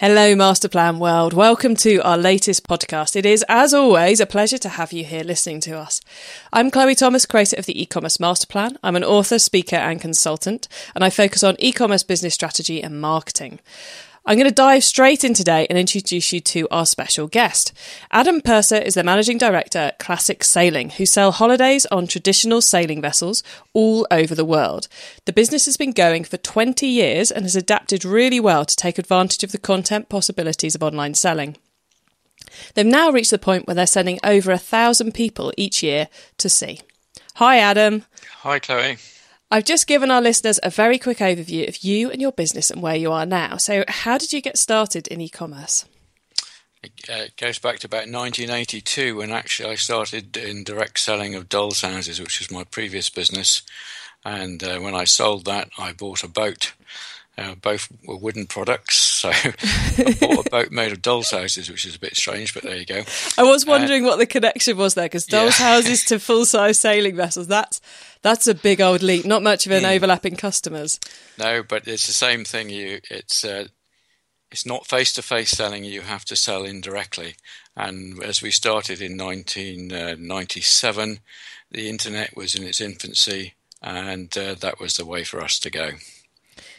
Hello, Masterplan World. Welcome to our latest podcast. It is, as always, a pleasure to have you here listening to us. I'm Chloe Thomas, creator of the e-commerce masterplan. I'm an author, speaker, and consultant, and I focus on e-commerce business strategy and marketing. I'm going to dive straight in today and introduce you to our special guest. Adam Purser is the managing director at Classic Sailing, who sell holidays on traditional sailing vessels all over the world. The business has been going for 20 years and has adapted really well to take advantage of the content possibilities of online selling. They've now reached the point where they're sending over a thousand people each year to sea. Hi, Adam. Hi, Chloe. I've just given our listeners a very quick overview of you and your business and where you are now. So, how did you get started in e commerce? It uh, goes back to about 1982 when actually I started in direct selling of dolls' houses, which was my previous business. And uh, when I sold that, I bought a boat. Uh, both were wooden products, so I bought a boat made of dolls' houses, which is a bit strange, but there you go. I was wondering what the connection was there, because dolls' yeah. houses to full-size sailing vessels—that's that's a big old leap. Not much of an mm. overlap in customers. No, but it's the same thing. You, it's uh, it's not face to face selling. You have to sell indirectly. And as we started in 1997, uh, the internet was in its infancy, and uh, that was the way for us to go.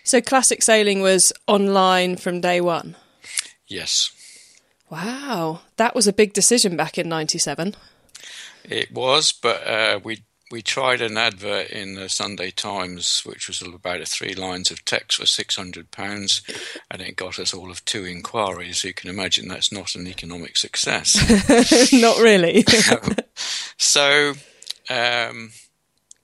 So, classic sailing was online from day one. Yes. Wow, that was a big decision back in '97. It was, but uh, we we tried an advert in the Sunday Times, which was about three lines of text for six hundred pounds, and it got us all of two inquiries. You can imagine that's not an economic success. not really. so um,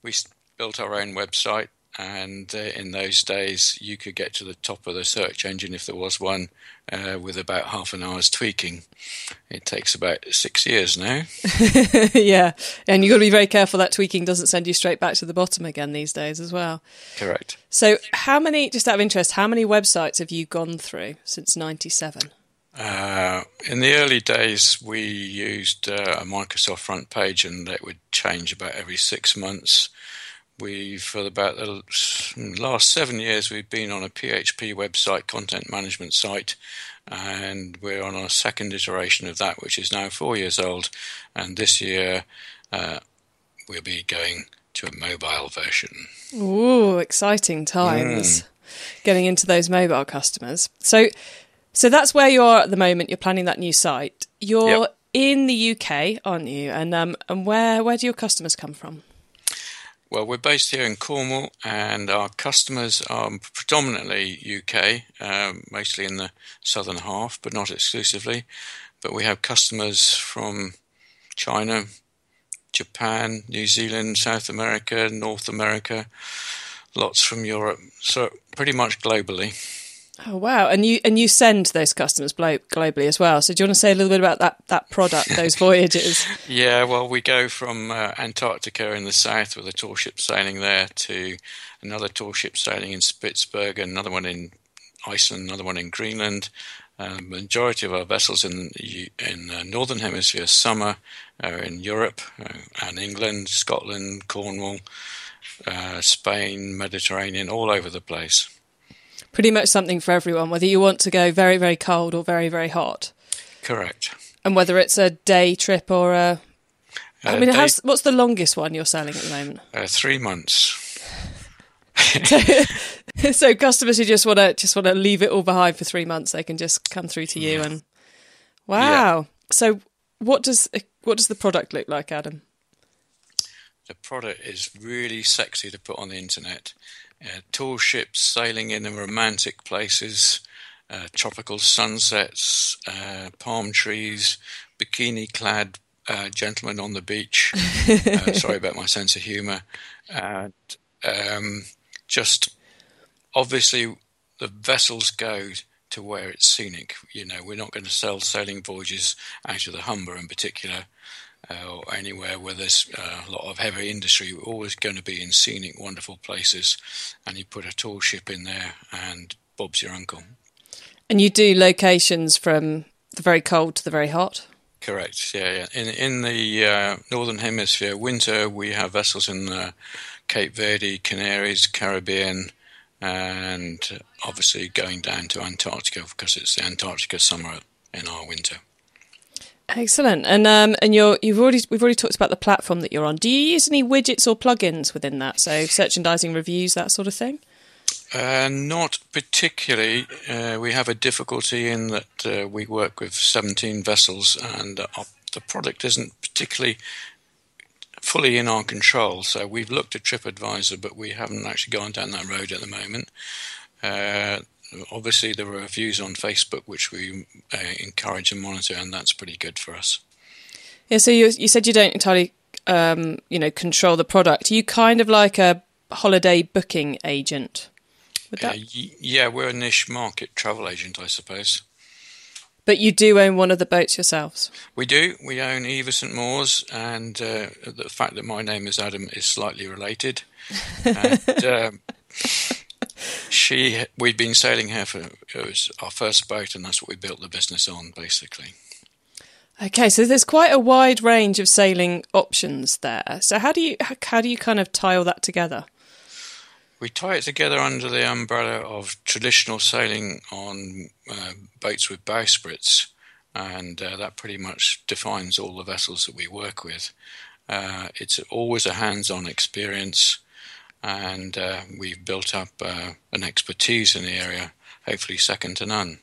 we built our own website, and uh, in those days you could get to the top of the search engine if there was one uh, with about half an hour's tweaking. It takes about six years now. yeah, and you've got to be very careful that tweaking doesn't send you straight back to the bottom again these days as well. Correct. So, how many, just out of interest, how many websites have you gone through since 97? Uh, in the early days, we used uh, a Microsoft front page, and that would change about every six months. We, for about the last seven years, we've been on a PHP website content management site, and we're on our second iteration of that, which is now four years old. And this year, uh, we'll be going to a mobile version. Ooh, exciting times! Mm. Getting into those mobile customers. So, so that's where you are at the moment. You're planning that new site. You're yep. in the UK, aren't you? And um, and where where do your customers come from? Well, we're based here in Cornwall, and our customers are predominantly UK, um, mostly in the southern half, but not exclusively. But we have customers from China, Japan, New Zealand, South America, North America, lots from Europe, so pretty much globally. Oh wow! And you and you send those customers globally as well. So do you want to say a little bit about that that product, those voyages? yeah, well, we go from uh, Antarctica in the south with a tour ship sailing there to another tour ship sailing in Spitsbergen, another one in Iceland, another one in Greenland. Uh, majority of our vessels in in uh, northern hemisphere summer are in Europe uh, and England, Scotland, Cornwall, uh, Spain, Mediterranean, all over the place pretty much something for everyone, whether you want to go very, very cold or very, very hot. Correct. And whether it's a day trip or a. I uh, mean, day, what's the longest one you're selling at the moment? Uh, three months. so, so, customers who just want to just want to leave it all behind for three months, they can just come through to you and. Wow. Yeah. So, what does what does the product look like, Adam? The product is really sexy to put on the internet uh, tall ships sailing in the romantic places, uh, tropical sunsets, uh, palm trees, bikini clad uh, gentlemen on the beach. Uh, sorry about my sense of humour. And um, just obviously, the vessels go to where it's scenic. You know, we're not going to sell sailing voyages out of the Humber in particular. Uh, or anywhere where there's uh, a lot of heavy industry, we're always going to be in scenic, wonderful places. And you put a tall ship in there, and Bob's your uncle. And you do locations from the very cold to the very hot. Correct. Yeah, yeah. In in the uh, northern hemisphere, winter we have vessels in uh, Cape Verde, Canaries, Caribbean, and obviously going down to Antarctica because it's the Antarctica summer in our winter. Excellent. And um, and you're you've already we've already talked about the platform that you're on. Do you use any widgets or plugins within that? So merchandising reviews, that sort of thing. Uh, not particularly. Uh, we have a difficulty in that uh, we work with 17 vessels, and uh, the product isn't particularly fully in our control. So we've looked at TripAdvisor, but we haven't actually gone down that road at the moment. Obviously, there are reviews on Facebook which we uh, encourage and monitor, and that's pretty good for us. Yeah. So you you said you don't entirely um, you know control the product. Are you kind of like a holiday booking agent? Uh, yeah, we're a niche market travel agent, I suppose. But you do own one of the boats yourselves. We do. We own Eve of St Mawes, and uh, the fact that my name is Adam is slightly related. and, um, she, we've been sailing here for it was our first boat, and that's what we built the business on, basically. Okay, so there's quite a wide range of sailing options there. So how do you how do you kind of tie all that together? We tie it together under the umbrella of traditional sailing on uh, boats with bowsprits, and uh, that pretty much defines all the vessels that we work with. Uh, it's always a hands on experience, and uh, we've built up uh, an expertise in the area, hopefully second to none.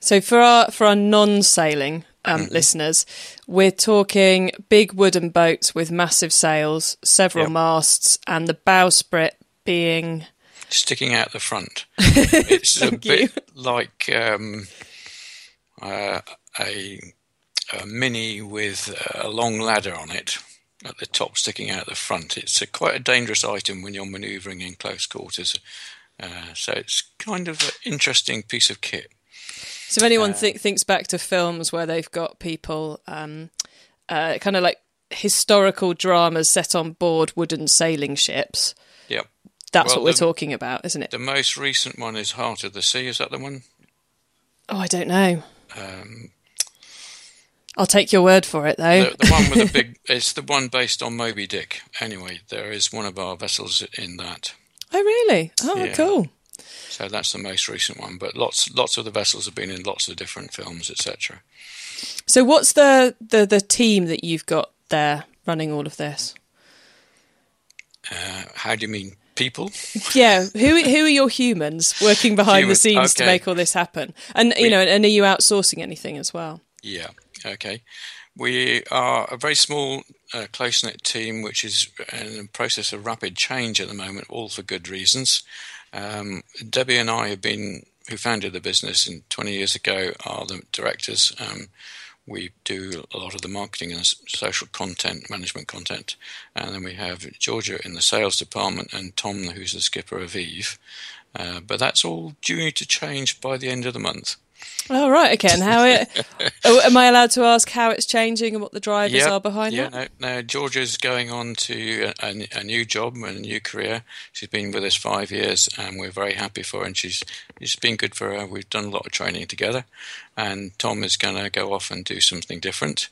So, for our, for our non sailing um, mm-hmm. listeners, we're talking big wooden boats with massive sails, several yep. masts, and the bowsprit being sticking out the front. it's a bit you. like um, uh, a, a, mini with a long ladder on it at the top, sticking out the front. It's a, quite a dangerous item when you're manoeuvring in close quarters. Uh, so it's kind of an interesting piece of kit. So if anyone uh, th- thinks back to films where they've got people um, uh, kind of like historical dramas set on board wooden sailing ships. Yep. That's well, what we're talking about, isn't it? The most recent one is Heart of the Sea. Is that the one? Oh, I don't know. Um, I'll take your word for it, though. The, the one with the big, it's the one based on Moby Dick. Anyway, there is one of our vessels in that. Oh, really? Oh, yeah. cool. So that's the most recent one, but lots, lots of the vessels have been in lots of different films, etc. So, what's the, the the team that you've got there running all of this? Uh, how do you mean? people. yeah, who who are your humans working behind the scenes okay. to make all this happen? And you we, know, and are you outsourcing anything as well? Yeah. Okay. We are a very small, uh, close knit team, which is in the process of rapid change at the moment, all for good reasons. Um, Debbie and I have been, who founded the business in 20 years ago, are the directors. Um, we do a lot of the marketing and social content, management content. And then we have Georgia in the sales department and Tom, who's the skipper of Eve. Uh, but that's all due to change by the end of the month. Oh right, okay. And how it? oh, am I allowed to ask how it's changing and what the drivers yep. are behind it? yeah, that? no, no. Georgia's going on to a, a, a, new job and a new career. She's been with us five years, and we're very happy for her. And she's it's been good for her. We've done a lot of training together, and Tom is going to go off and do something different.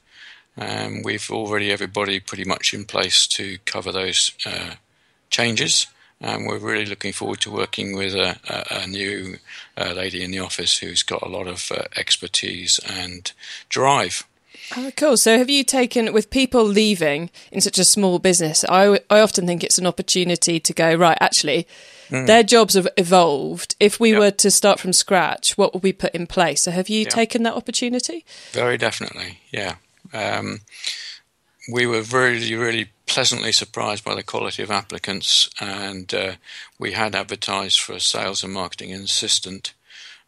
Um, we've already everybody pretty much in place to cover those uh, changes and we're really looking forward to working with a, a, a new uh, lady in the office who's got a lot of uh, expertise and drive. Oh, cool. So, have you taken with people leaving in such a small business? I, I often think it's an opportunity to go right. Actually, mm. their jobs have evolved. If we yep. were to start from scratch, what would we put in place? So, have you yep. taken that opportunity? Very definitely. Yeah. Um, we were really, really pleasantly surprised by the quality of applicants, and uh, we had advertised for a sales and marketing assistant.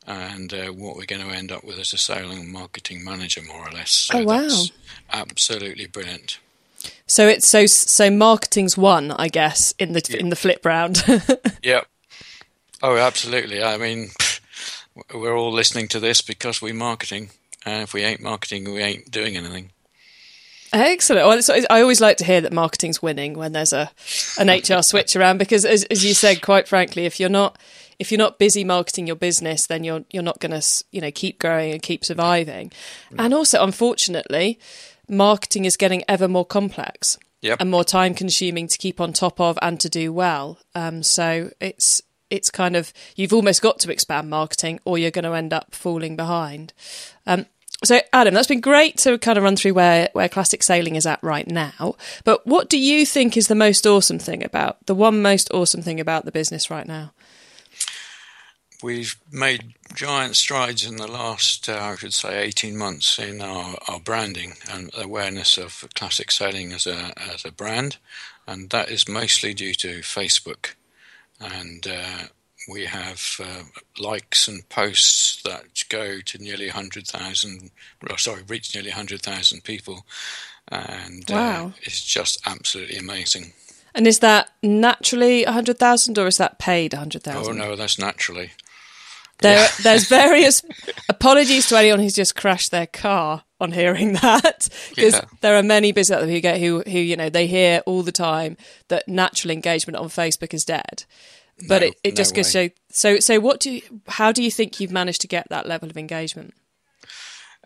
And uh, what we're going to end up with is a sales and marketing manager, more or less. So oh wow! absolutely brilliant. So it's so so marketing's one, I guess, in the yeah. in the flip round. yeah. Oh, absolutely. I mean, we're all listening to this because we're marketing. And if we ain't marketing, we ain't doing anything. Excellent. Well, it's, I always like to hear that marketing's winning when there's a an HR switch around because, as, as you said, quite frankly, if you're not if you're not busy marketing your business, then you're you're not going to you know keep growing and keep surviving. And also, unfortunately, marketing is getting ever more complex Yep. and more time consuming to keep on top of and to do well. Um, so it's it's kind of you've almost got to expand marketing, or you're going to end up falling behind. Um, so, Adam, that's been great to kind of run through where, where classic sailing is at right now. But what do you think is the most awesome thing about the one most awesome thing about the business right now? We've made giant strides in the last, uh, I should say, 18 months in our, our branding and awareness of classic sailing as a as a brand, and that is mostly due to Facebook. And uh, we have uh, likes and posts that go to nearly 100,000, sorry, reach nearly 100,000 people, and Wow. uh, it's just absolutely amazing. And is that naturally 100,000 or is that paid 100,000? Oh no, that's naturally. There, there's various apologies to anyone who's just crashed their car on hearing that, because Yeah. there are many business out there who get who who you know they hear all the time that natural engagement on Facebook is dead, but No, it, it no just goes to so so what do you, how do you think you've managed to get that level of engagement?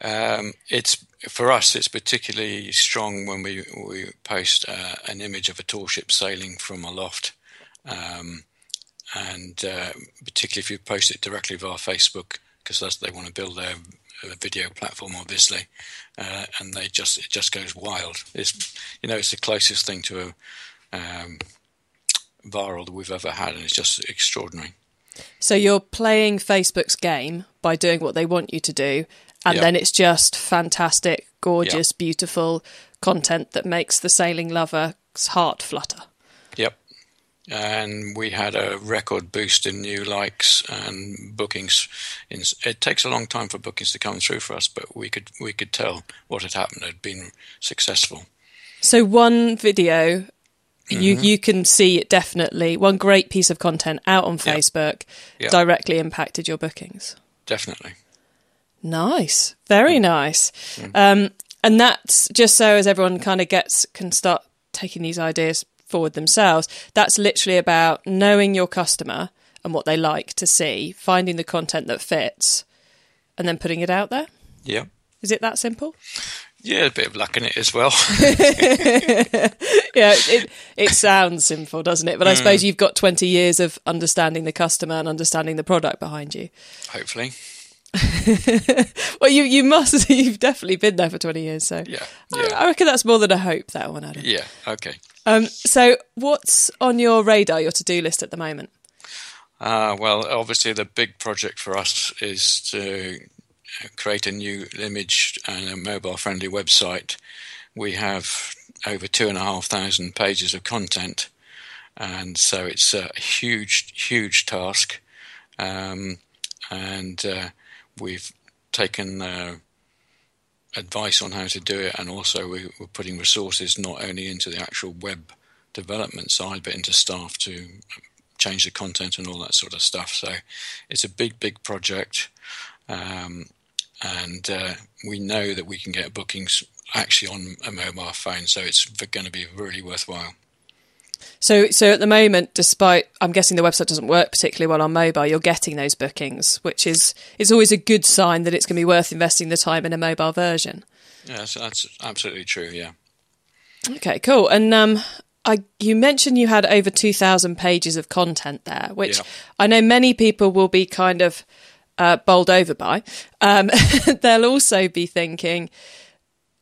Um, it's for us. It's particularly strong when we we post uh, an image of a tall ship sailing from a loft, um, and uh, particularly if you post it directly via Facebook, because that's they want to build their uh, video platform, obviously, uh, and they just it just goes wild. It's you know it's the closest thing to a um, viral that we've ever had, and it's just extraordinary. So you're playing Facebook's game by doing what they want you to do, and Yeah. then it's just fantastic, gorgeous, beautiful content that makes the sailing lover's heart flutter. Yep. And we had a record boost in new likes and bookings. In, it takes a long time for bookings to come through for us, but we could we could tell what had happened had been successful. So one video, you Mm-hmm. you can see it definitely. One great piece of content out on. Facebook Yeah. directly impacted your bookings. Definitely. Nice, very Mm. nice. Um, and that's just so as everyone kind of gets can start taking these ideas forward themselves. That's literally about knowing your customer and what they like to see, finding the content that fits, and then putting it out there. Yeah. Is it that simple? Yeah, a bit of luck in it as well. yeah, it it sounds simple, doesn't it? But I Mm. suppose you've got twenty years of understanding the customer and understanding the product behind you. Hopefully. Well, you you must. You've definitely been there for twenty years, so Yeah. I, I reckon that's more than a hope. That one, Adam. Yeah. Okay. Um, so, what's on your radar, your to do list at the moment? Uh, well, obviously, the big project for us is to create a new image and a mobile friendly website. We have over two and a half thousand pages of content, and so it's a huge, huge task. Um, and uh, we've taken uh, advice on how to do it, and also we, we're putting resources not only into the actual web development side, but into staff to change the content and all that sort of stuff. So it's a big, big project, um, and uh, we know that we can get bookings actually on a mobile phone, so it's going to be really worthwhile. So, so at the moment, despite I'm guessing the website doesn't work particularly well on mobile, you're getting those bookings, which is it's always a good sign that it's going to be worth investing the time in a mobile version. Yeah, so that's absolutely true. Yeah. Okay, cool. And um, I you mentioned you had over two thousand pages of content there, which Yeah. I know many people will be kind of uh, bowled over by. Um, they'll also be thinking,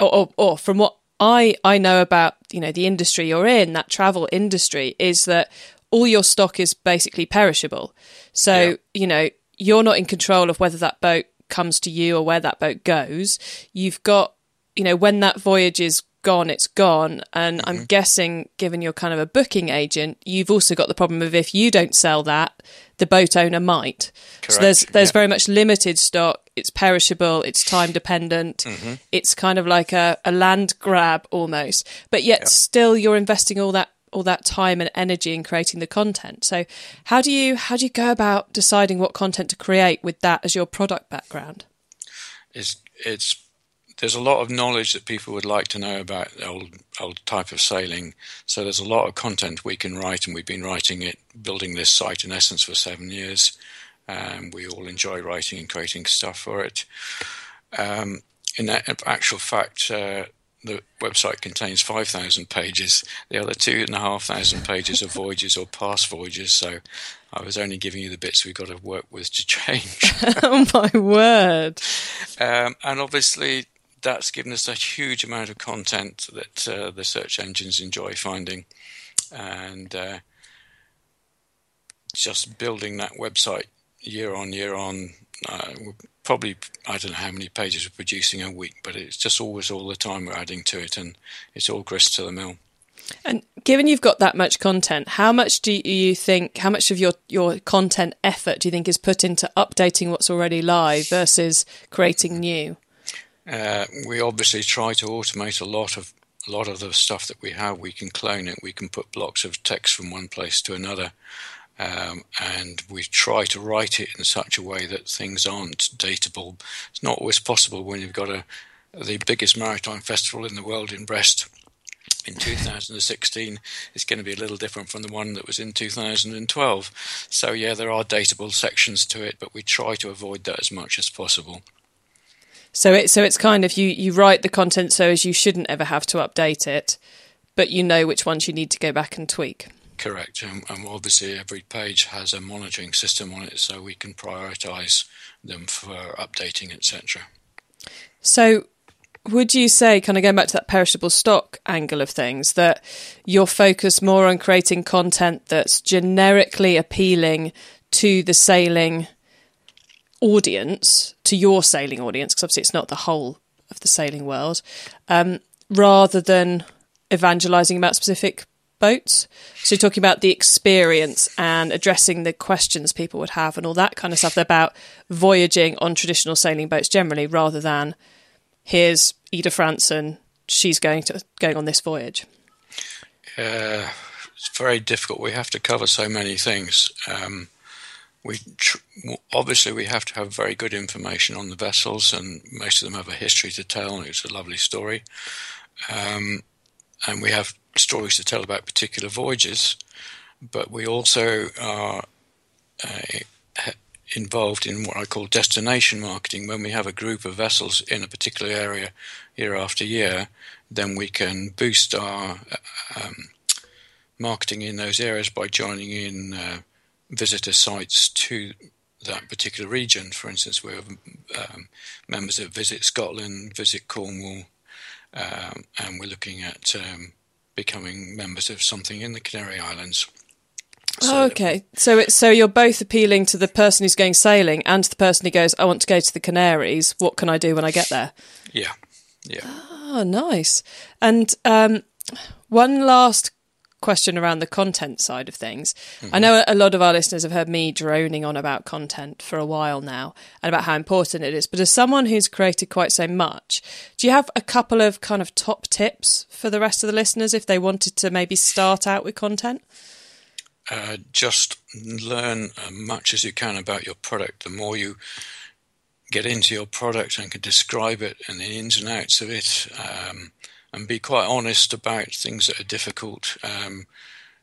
or, or, or from what I I know about you know the industry you're in, that travel industry, is that all your stock is basically perishable. So Yeah. you know you're not in control of whether that boat comes to you or where that boat goes. You've got you know when that voyage is gone it's gone. And i'm mm-hmm. guessing given you're kind of a booking agent you've also got the problem of if you don't sell that the boat owner might. So Correct, there's there's yeah. very much limited stock. It's perishable. It's time dependent. Mm-hmm. It's kind of like a, a land grab almost. But yet still you're investing all that all that time and energy in creating the content. So how do you how do you go about deciding what content to create with that as your product background? It's it's there's a lot of knowledge that people would like to know about old old type of sailing. So there's a lot of content we can write, and we've been writing it, building this site in essence for seven years. Um, we all enjoy writing and creating stuff for it. Um, in actual fact, uh, the website contains 5,000 pages. The other 2,500 pages are voyages or past voyages. So I was only giving you the bits we've got to work with to change. oh, my word. Um, and obviously, that's given us a huge amount of content that uh, the search engines enjoy finding. And uh, just building that website year on year on uh, probably I don't know how many pages we're producing a week, but it's just always all the time we're adding to it, and it's all grist to the mill. And given you've got that much content, how much do you think? How much of your your content effort do you think is put into updating what's already live versus creating new? Uh, we obviously try to automate a lot of a lot of the stuff that we have. We can clone it. We can put blocks of text from one place to another. Um, and we try to write it in such a way that things aren't dateable. It's not always possible when you've got a the biggest maritime festival in the world in Brest in 2016 It's going to be a little different from the one that was in 2012. So yeah, there are dateable sections to it, but we try to avoid that as much as possible. So it so it's kind of you you write the content so as you shouldn't ever have to update it, but you know which ones you need to go back and tweak. Correct, and, and, obviously every page has a monitoring system on it, so we can prioritize them for updating, etc. So, would you say, kind of going back to that perishable stock angle of things, that you're focused more on creating content that's generically appealing to the sailing audience, to your sailing audience, because obviously it's not the whole of the sailing world, um, rather than evangelizing about specific boats. So talking about the experience and addressing the questions people would have and all that kind of stuff about voyaging on traditional sailing boats generally, rather than here's Ida Franson, she's going to going on this voyage. Uh, it's very difficult. We have to cover so many things. Um, we tr- obviously we have to have very good information on the vessels, and most of them have a history to tell, and it's a lovely story. Um, and we have stories to tell about particular voyages, but we also are uh, involved in what I call destination marketing. When we have a group of vessels in a particular area year after year, then we can boost our um, marketing in those areas by joining in uh, visitor sites to that particular region. For instance, we're um, members that Visit Scotland, Visit Cornwall, um, and we're looking at um, becoming members of something in the Canary Islands. So, okay, so it's so you're both appealing to the person who's going sailing and to the person who goes, "I want to go to the Canaries. What can I do when I get there?" Yeah, yeah. Oh, nice. And um, one last question around the content side of things. Mm-hmm. I know a lot of our listeners have heard me droning on about content for a while now and about how important it is. But as someone who's created quite so much, do you have a couple of kind of top tips for the rest of the listeners if they wanted to maybe start out with content? Uh, just learn as much as you can about your product. The more you get into your product and can describe it and the ins and outs of it, um, and be quite honest about things that are difficult. Um,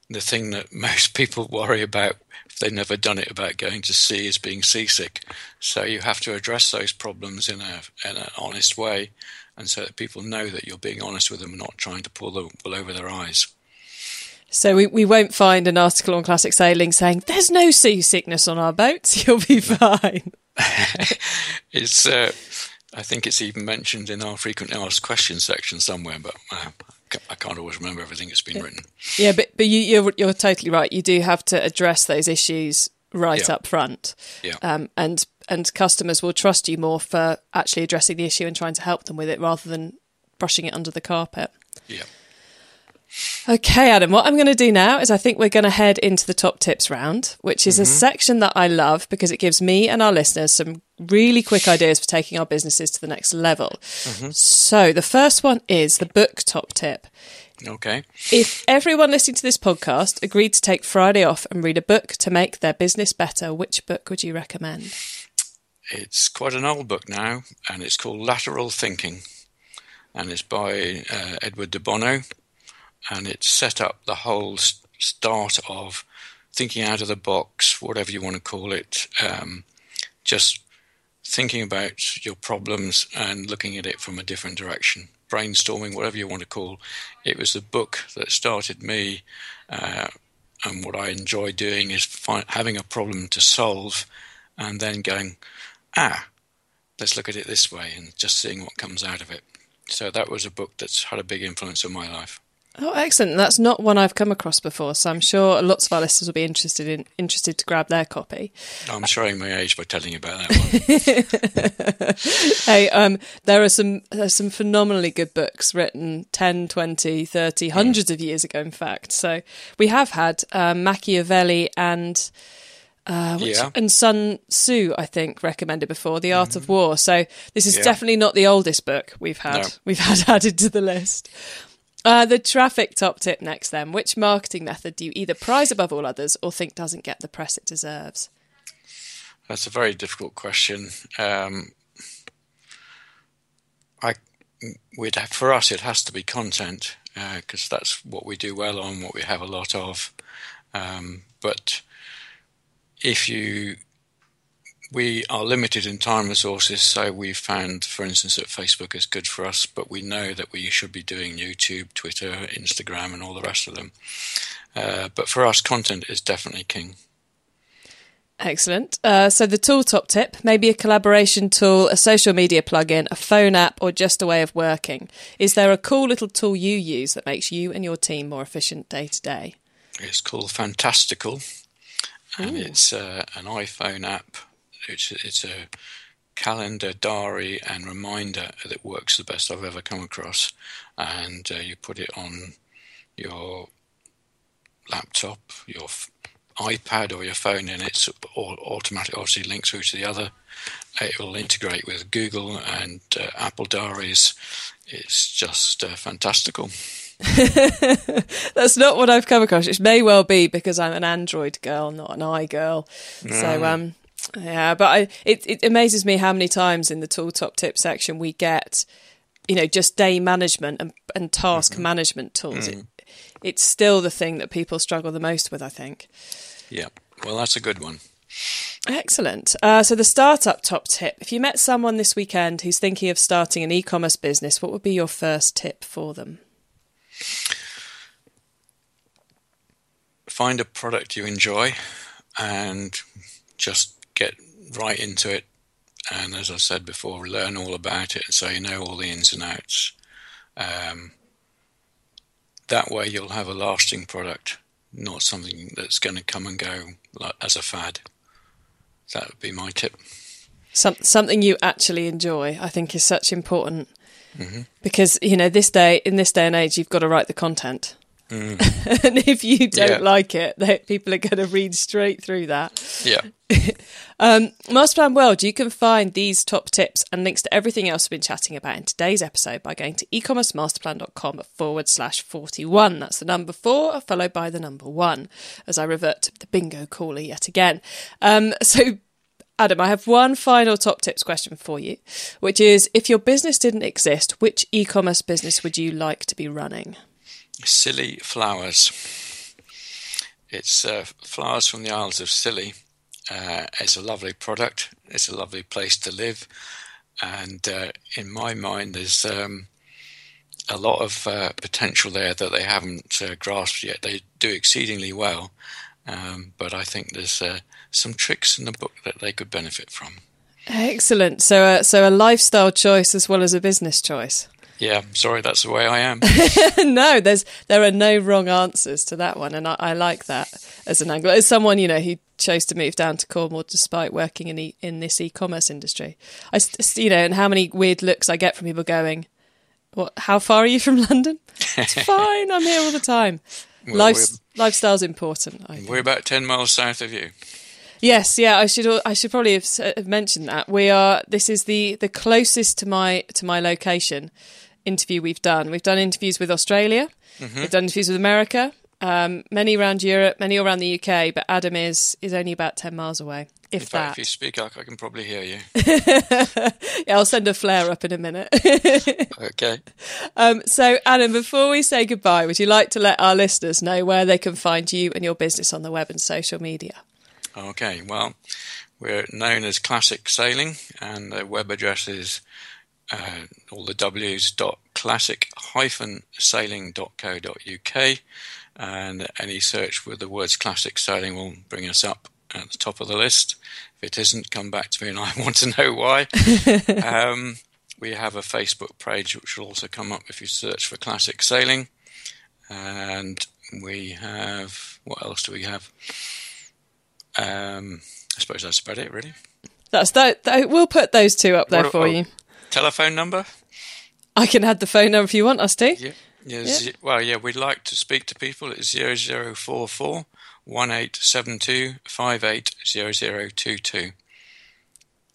the thing that most people worry about if they've never done it about going to sea is being seasick. So you have to address those problems in a in an honest way, and so that people know that you're being honest with them and not trying to pull the wool over their eyes. So we, we won't find an article on classic sailing saying there's no seasickness on our boats. You'll be fine. it's uh, I think it's even mentioned in our frequently asked questions section somewhere, but uh, I can't always remember everything that's been yeah. written. Yeah, but but you, are you're, you're totally right. You do have to address those issues right yeah. up front. Yeah. Um, and and customers will trust you more for actually addressing the issue and trying to help them with it rather than brushing it under the carpet. Yeah. Okay, Adam, what I'm going to do now is I think we're going to head into the top tips round, which is mm-hmm. a section that I love because it gives me and our listeners some really quick ideas for taking our businesses to the next level. Mm-hmm. So, the first one is the book top tip. Okay. If everyone listening to this podcast agreed to take Friday off and read a book to make their business better, which book would you recommend? It's quite an old book now, and it's called Lateral Thinking and it's by uh, Edward de Bono, and it set up the whole start of thinking out of the box, whatever you want to call it, um, just thinking about your problems and looking at it from a different direction, brainstorming, whatever you want to call. It was the book that started me, uh, and what I enjoy doing is find, having a problem to solve, and then going, ah, let's look at it this way, and just seeing what comes out of it. So that was a book that's had a big influence on my life. Oh, excellent! That's not one I've come across before, so I'm sure lots of our listeners will be interested in interested to grab their copy. I'm showing my age by telling you about that one. hey, um, there are some there's some phenomenally good books written 10, 20, 30, hmm. hundreds mm. of years ago, in fact. So we have had um, Machiavelli and. Uh, which, yeah. and Sun Tzu, I think, recommended before The Art mm. of War. So this is yeah. definitely not the oldest book we've had. No. We've had added to the list. Uh, the traffic top tip next, then. Which marketing method do you either prize above all others or think doesn't get the press it deserves? That's a very difficult question. Um, I, we'd have, for us, it has to be content because uh, that's what we do well on, what we have a lot of. Um, but if you we are limited in time resources, so we've found, for instance, that Facebook is good for us, but we know that we should be doing YouTube, Twitter, Instagram, and all the rest of them. Uh, but for us, content is definitely king. Excellent. Uh, so the tool top tip, maybe a collaboration tool, a social media plugin, a phone app, or just a way of working. Is there a cool little tool you use that makes you and your team more efficient day to day? It's called Fantastical, and Ooh. it's uh, an iPhone app it's it's a calendar, diary, and reminder that works the best I've ever come across. And uh, you put it on your laptop, your f- iPad, or your phone, and it's all automatic. Obviously, links through to the other. It will integrate with Google and uh, Apple Diaries. It's just uh, fantastical. That's not what I've come across. It may well be because I'm an Android girl, not an i girl. No. So um, yeah, but I, it it amazes me how many times in the tool top tip section we get, you know, just day management and and task mm-hmm. management tools. Mm. It, it's still the thing that people struggle the most with, I think. Yeah, well, that's a good one. Excellent. Uh, so the startup top tip: if you met someone this weekend who's thinking of starting an e-commerce business, what would be your first tip for them? Find a product you enjoy and just right into it. And as I said before, learn all about it so you know all the ins and outs. Um, that way, you'll have a lasting product, not something that's going to come and go as a fad. That would be my tip. Some, something you actually enjoy, I think, is such important mm-hmm. because you know this day in this day and age, you've got to write the content. Mm. and if you don't yeah. like it, people are going to read straight through that. Yeah. um, Masterplan World, you can find these top tips and links to everything else we've been chatting about in today's episode by going to ecommercemasterplan.com forward slash 41. That's the number four, followed by the number one, as I revert to the bingo caller yet again. Um, so, Adam, I have one final top tips question for you, which is if your business didn't exist, which e commerce business would you like to be running? Scilly Flowers. It's uh, flowers from the Isles of Scilly. Uh, it's a lovely product. It's a lovely place to live, and uh, in my mind, there's um, a lot of uh, potential there that they haven't uh, grasped yet. They do exceedingly well, um, but I think there's uh, some tricks in the book that they could benefit from. Excellent. So, so a lifestyle choice as well as a business choice. Yeah, sorry, that's the way I am. no, there's there are no wrong answers to that one, and I, I, like that as an angle. As someone you know who chose to move down to Cornwall despite working in e, in this e-commerce industry, I you know, and how many weird looks I get from people going, "What? How far are you from London?" It's fine. I'm here all the time. Well, Life, lifestyle's important. we're about ten miles south of you. Yes, yeah, I should I should probably have, have mentioned that. We are this is the the closest to my to my location interview we've done. We've done interviews with Australia, mm-hmm. we've done interviews with America, um, many around Europe, many around the UK, but Adam is is only about ten miles away. if In fact, that. if you speak up, I can probably hear you. yeah, I'll send a flare up in a minute. Okay. um, so, Adam, before we say goodbye, would you like to let our listeners know where they can find you and your business on the web and social media? Okay. Well, we're known as Classic Sailing, and the web address is uh, all the W's dot classic hyphen sailing.co.uk. And any search with the words classic sailing will bring us up at the top of the list. If it isn't, come back to me and I want to know why. um, we have a Facebook page which will also come up if you search for classic sailing. And we have, what else do we have? Um, I suppose that's about it, really. That's that. that we'll put those two up there What- for oh, you. Telephone number? I can add the phone number if you want us to. Yeah. Yeah, ze- well, yeah, we'd like to speak to people. It's 0044 1872 580022.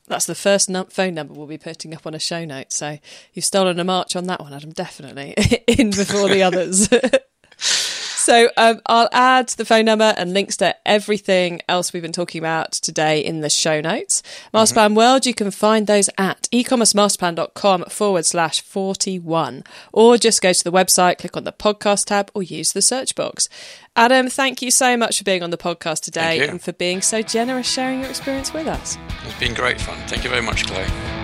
That's the first num- phone number we'll be putting up on a show note. So you've stolen a march on that one, Adam. Definitely in before the others. so um, I'll add the phone number and links to everything else we've been talking about today in the show notes. Masterplan World, you can find those at ecommercemasterplan.com forward slash 41. Or just go to the website, click on the podcast tab, or use the search box. Adam, thank you so much for being on the podcast today and for being so generous sharing your experience with us. It's been great fun. Thank you very much, Chloe.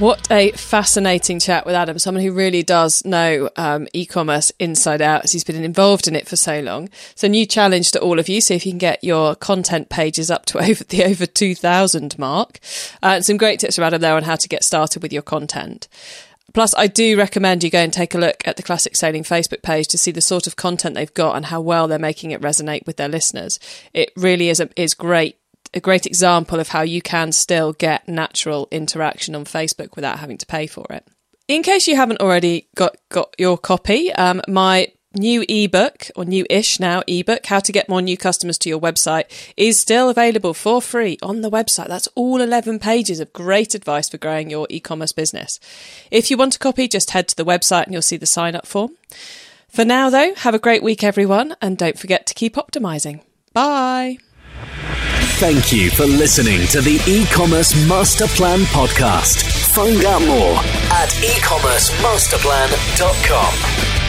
What a fascinating chat with Adam, someone who really does know um, e commerce inside out as he's been involved in it for so long. So, new challenge to all of you see if you can get your content pages up to over the over 2000 mark. Uh, and some great tips from Adam there on how to get started with your content. Plus, I do recommend you go and take a look at the Classic Sailing Facebook page to see the sort of content they've got and how well they're making it resonate with their listeners. It really is a, is great a great example of how you can still get natural interaction on Facebook without having to pay for it. In case you haven't already got, got your copy, um, my new ebook or new-ish now ebook how to get more new customers to your website is still available for free on the website. That's all 11 pages of great advice for growing your e-commerce business. If you want a copy just head to the website and you'll see the sign up form. For now though have a great week everyone and don't forget to keep optimizing. Bye Thank you for listening to the e-commerce master plan podcast. Find out more at ecommercemasterplan.com.